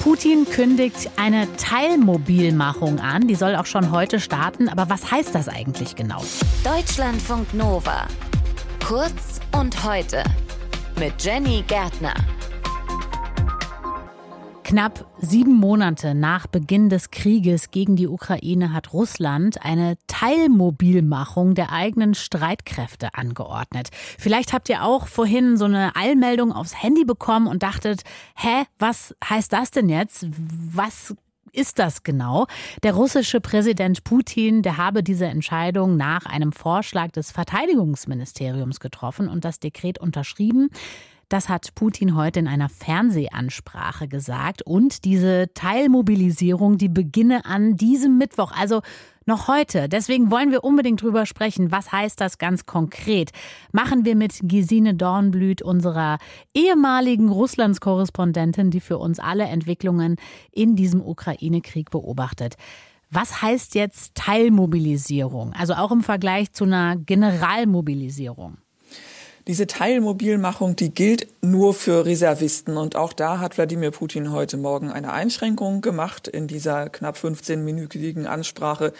Putin kündigt eine Teilmobilmachung an. Die soll auch schon heute starten. Aber was heißt das eigentlich genau? Deutschlandfunk Nova. Kurz und heute. Mit Jenny Gärtner. Knapp sieben Monate nach Beginn des Krieges gegen die Ukraine hat Russland eine Teilmobilmachung der eigenen Streitkräfte angeordnet. Vielleicht habt ihr auch vorhin so eine Eilmeldung aufs Handy bekommen und dachtet, hä, was heißt das denn jetzt? Was ist das genau? Der russische Präsident Putin, der habe diese Entscheidung nach einem Vorschlag des Verteidigungsministeriums getroffen und das Dekret unterschrieben. Das hat Putin heute in einer Fernsehansprache gesagt. Und diese Teilmobilisierung, die beginne an diesem Mittwoch, also noch heute. Deswegen wollen wir unbedingt drüber sprechen. Was heißt das ganz konkret? Machen wir mit Gesine Dornblüt, unserer ehemaligen Russlandskorrespondentin, die für uns alle Entwicklungen in diesem Ukraine-Krieg beobachtet. Was heißt jetzt Teilmobilisierung? Also auch im Vergleich zu einer Generalmobilisierung. Diese Teilmobilmachung, die gilt nur für Reservisten. Und auch da hat Wladimir Putin heute Morgen eine Einschränkung gemacht in dieser knapp 15-minütigen Ansprache.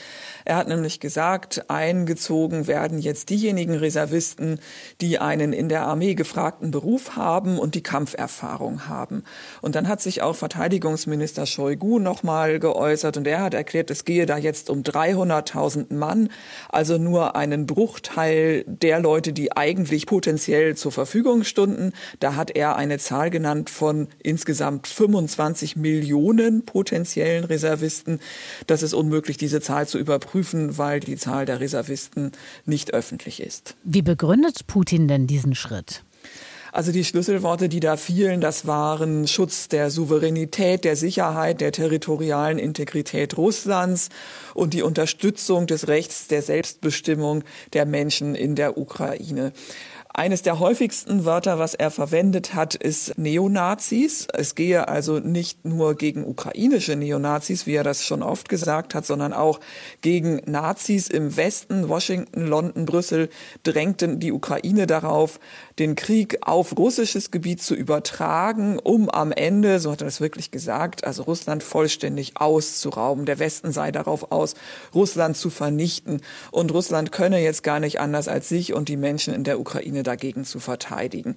Er hat nämlich gesagt, eingezogen werden jetzt diejenigen Reservisten, die einen in der Armee gefragten Beruf haben und die Kampferfahrung haben. Und dann hat sich auch Verteidigungsminister Shoigu nochmal geäußert und er hat erklärt, es gehe da jetzt um 300.000 Mann, also nur einen Bruchteil der Leute, die eigentlich potenziell potenziell zur Verfügung stunden. Da hat er eine Zahl genannt von insgesamt 25 Millionen potenziellen Reservisten. Das ist unmöglich, diese Zahl zu überprüfen, weil die Zahl der Reservisten nicht öffentlich ist. Wie begründet Putin denn diesen Schritt? Also die Schlüsselworte, die da fielen, das waren Schutz der Souveränität, der Sicherheit, der territorialen Integrität Russlands und die Unterstützung des Rechts der Selbstbestimmung der Menschen in der Ukraine. Eines der häufigsten Wörter, was er verwendet hat, ist Neonazis. Es gehe also nicht nur gegen ukrainische Neonazis, wie er das schon oft gesagt hat, sondern auch gegen Nazis im Westen. Washington, London, Brüssel drängten die Ukraine darauf, den Krieg auf russisches Gebiet zu übertragen, um am Ende, so hat er das wirklich gesagt, also Russland vollständig auszurauben. Der Westen sei darauf aus, Russland zu vernichten. Und Russland könne jetzt gar nicht anders als sich und die Menschen in der Ukraine dagegen zu verteidigen.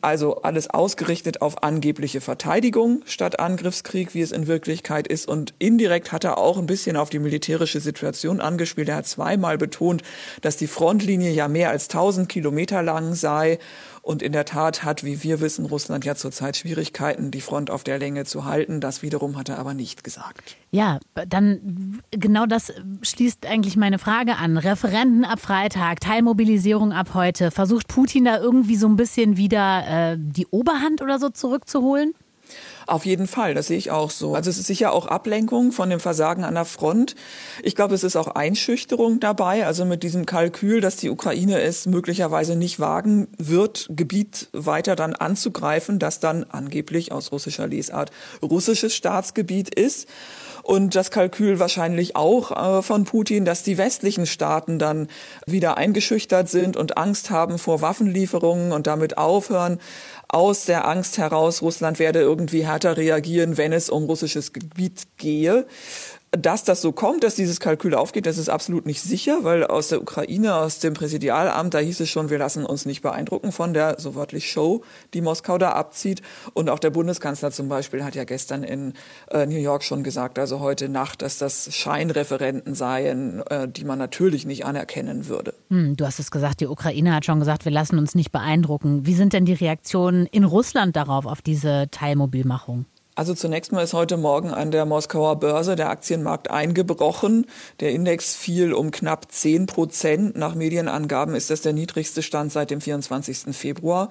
Also alles ausgerichtet auf angebliche Verteidigung statt Angriffskrieg, wie es in Wirklichkeit ist. Und indirekt hat er auch ein bisschen auf die militärische Situation angespielt. Er hat zweimal betont, dass die Frontlinie ja mehr als 1000 Kilometer lang sei und in der Tat hat, wie wir wissen, Russland ja zurzeit Schwierigkeiten, die Front auf der Länge zu halten. Das wiederum hat er aber nicht gesagt. Ja, dann genau das schließt eigentlich meine Frage an. Referenten ab Freitag, Teilmobilisierung ab heute. Versucht Putin da irgendwie so ein bisschen wieder äh, die Oberhand oder so zurückzuholen? Auf jeden Fall, das sehe ich auch so. Also es ist sicher auch Ablenkung von dem Versagen an der Front. Ich glaube, es ist auch Einschüchterung dabei, also mit diesem Kalkül, dass die Ukraine es möglicherweise nicht wagen wird, Gebiet weiter dann anzugreifen, das dann angeblich aus russischer Lesart russisches Staatsgebiet ist und das Kalkül wahrscheinlich auch äh, von Putin, dass die westlichen Staaten dann wieder eingeschüchtert sind und Angst haben vor Waffenlieferungen und damit aufhören, aus der Angst heraus, Russland werde irgendwie härter reagieren, wenn es um russisches Gebiet gehe. Dass das so kommt, dass dieses Kalkül aufgeht, das ist absolut nicht sicher, weil aus der Ukraine, aus dem Präsidialamt, da hieß es schon, wir lassen uns nicht beeindrucken von der, so wörtlich, Show, die Moskau da abzieht. Und auch der Bundeskanzler zum Beispiel hat ja gestern in äh, New York schon gesagt, also heute Nacht, dass das Scheinreferenten seien, äh, die man natürlich nicht anerkennen würde. Hm, du hast es gesagt, die Ukraine hat schon gesagt, wir lassen uns nicht beeindrucken. Wie sind denn die Reaktionen in Russland darauf, auf diese Teilmobilmachung? Also zunächst mal ist heute Morgen an der Moskauer Börse der Aktienmarkt eingebrochen. Der Index fiel um knapp 10 Prozent. Nach Medienangaben ist das der niedrigste Stand seit dem 24. Februar.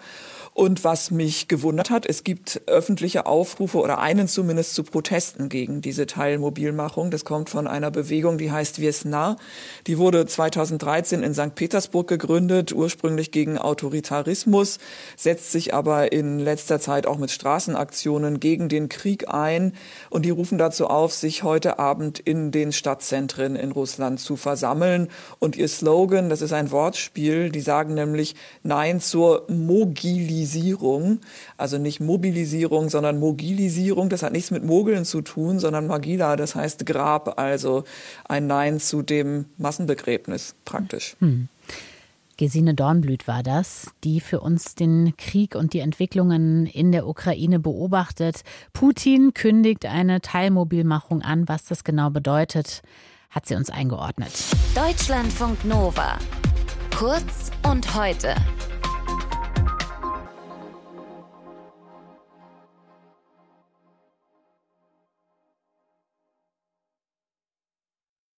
Und was mich gewundert hat, es gibt öffentliche Aufrufe oder einen zumindest zu Protesten gegen diese Teilmobilmachung. Das kommt von einer Bewegung, die heißt Viesna. Die wurde 2013 in St. Petersburg gegründet, ursprünglich gegen Autoritarismus, setzt sich aber in letzter Zeit auch mit Straßenaktionen gegen den Krieg ein und die rufen dazu auf, sich heute Abend in den Stadtzentren in Russland zu versammeln. Und ihr Slogan, das ist ein Wortspiel, die sagen nämlich Nein zur Mogilisierung. Also nicht Mobilisierung, sondern Mogilisierung. Das hat nichts mit Mogeln zu tun, sondern Magila, das heißt Grab, also ein Nein zu dem Massenbegräbnis praktisch. Hm. Gesine Dornblüt war das, die für uns den Krieg und die Entwicklungen in der Ukraine beobachtet. Putin kündigt eine Teilmobilmachung an. Was das genau bedeutet, hat sie uns eingeordnet. Deutschlandfunk Nova. Kurz und heute.